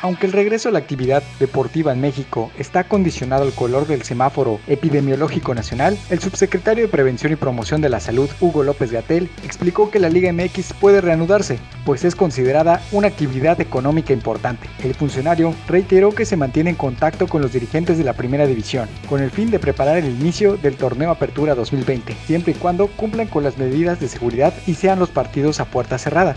Aunque el regreso a la actividad deportiva en México está condicionado al color del semáforo epidemiológico nacional, el subsecretario de Prevención y Promoción de la Salud, Hugo López Gatel, explicó que la Liga MX puede reanudarse, pues es considerada una actividad económica importante. El funcionario reiteró que se mantiene en contacto con los dirigentes de la primera división, con el fin de preparar el inicio del torneo Apertura 2020, siempre y cuando cumplan con las medidas de seguridad y sean los partidos a puerta cerrada.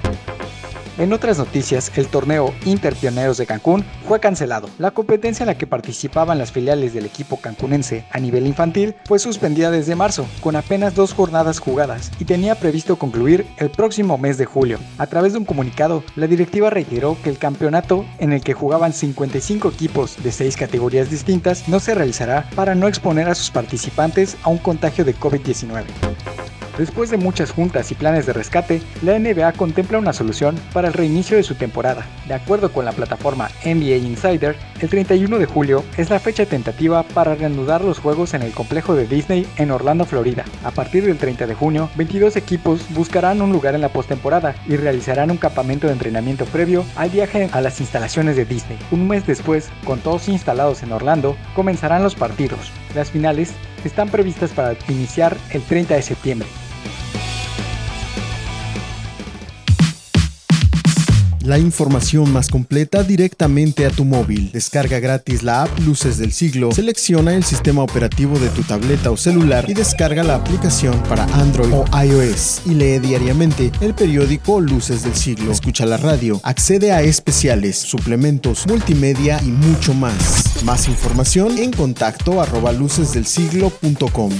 En otras noticias, el torneo Interpioneros de Cancún fue cancelado. La competencia en la que participaban las filiales del equipo cancunense a nivel infantil fue suspendida desde marzo, con apenas dos jornadas jugadas, y tenía previsto concluir el próximo mes de julio. A través de un comunicado, la directiva reiteró que el campeonato, en el que jugaban 55 equipos de 6 categorías distintas, no se realizará para no exponer a sus participantes a un contagio de COVID-19. Después de muchas juntas y planes de rescate, la NBA contempla una solución para el reinicio de su temporada. De acuerdo con la plataforma NBA Insider, el 31 de julio es la fecha tentativa para reanudar los juegos en el complejo de Disney en Orlando, Florida. A partir del 30 de junio, 22 equipos buscarán un lugar en la postemporada y realizarán un campamento de entrenamiento previo al viaje a las instalaciones de Disney. Un mes después, con todos instalados en Orlando, comenzarán los partidos. Las finales están previstas para iniciar el 30 de septiembre. La información más completa directamente a tu móvil. Descarga gratis la app Luces del Siglo, selecciona el sistema operativo de tu tableta o celular y descarga la aplicación para Android o iOS y lee diariamente el periódico Luces del Siglo. Escucha la radio, accede a especiales, suplementos, multimedia y mucho más. Más información en contacto arroba lucesdelsiglo.com.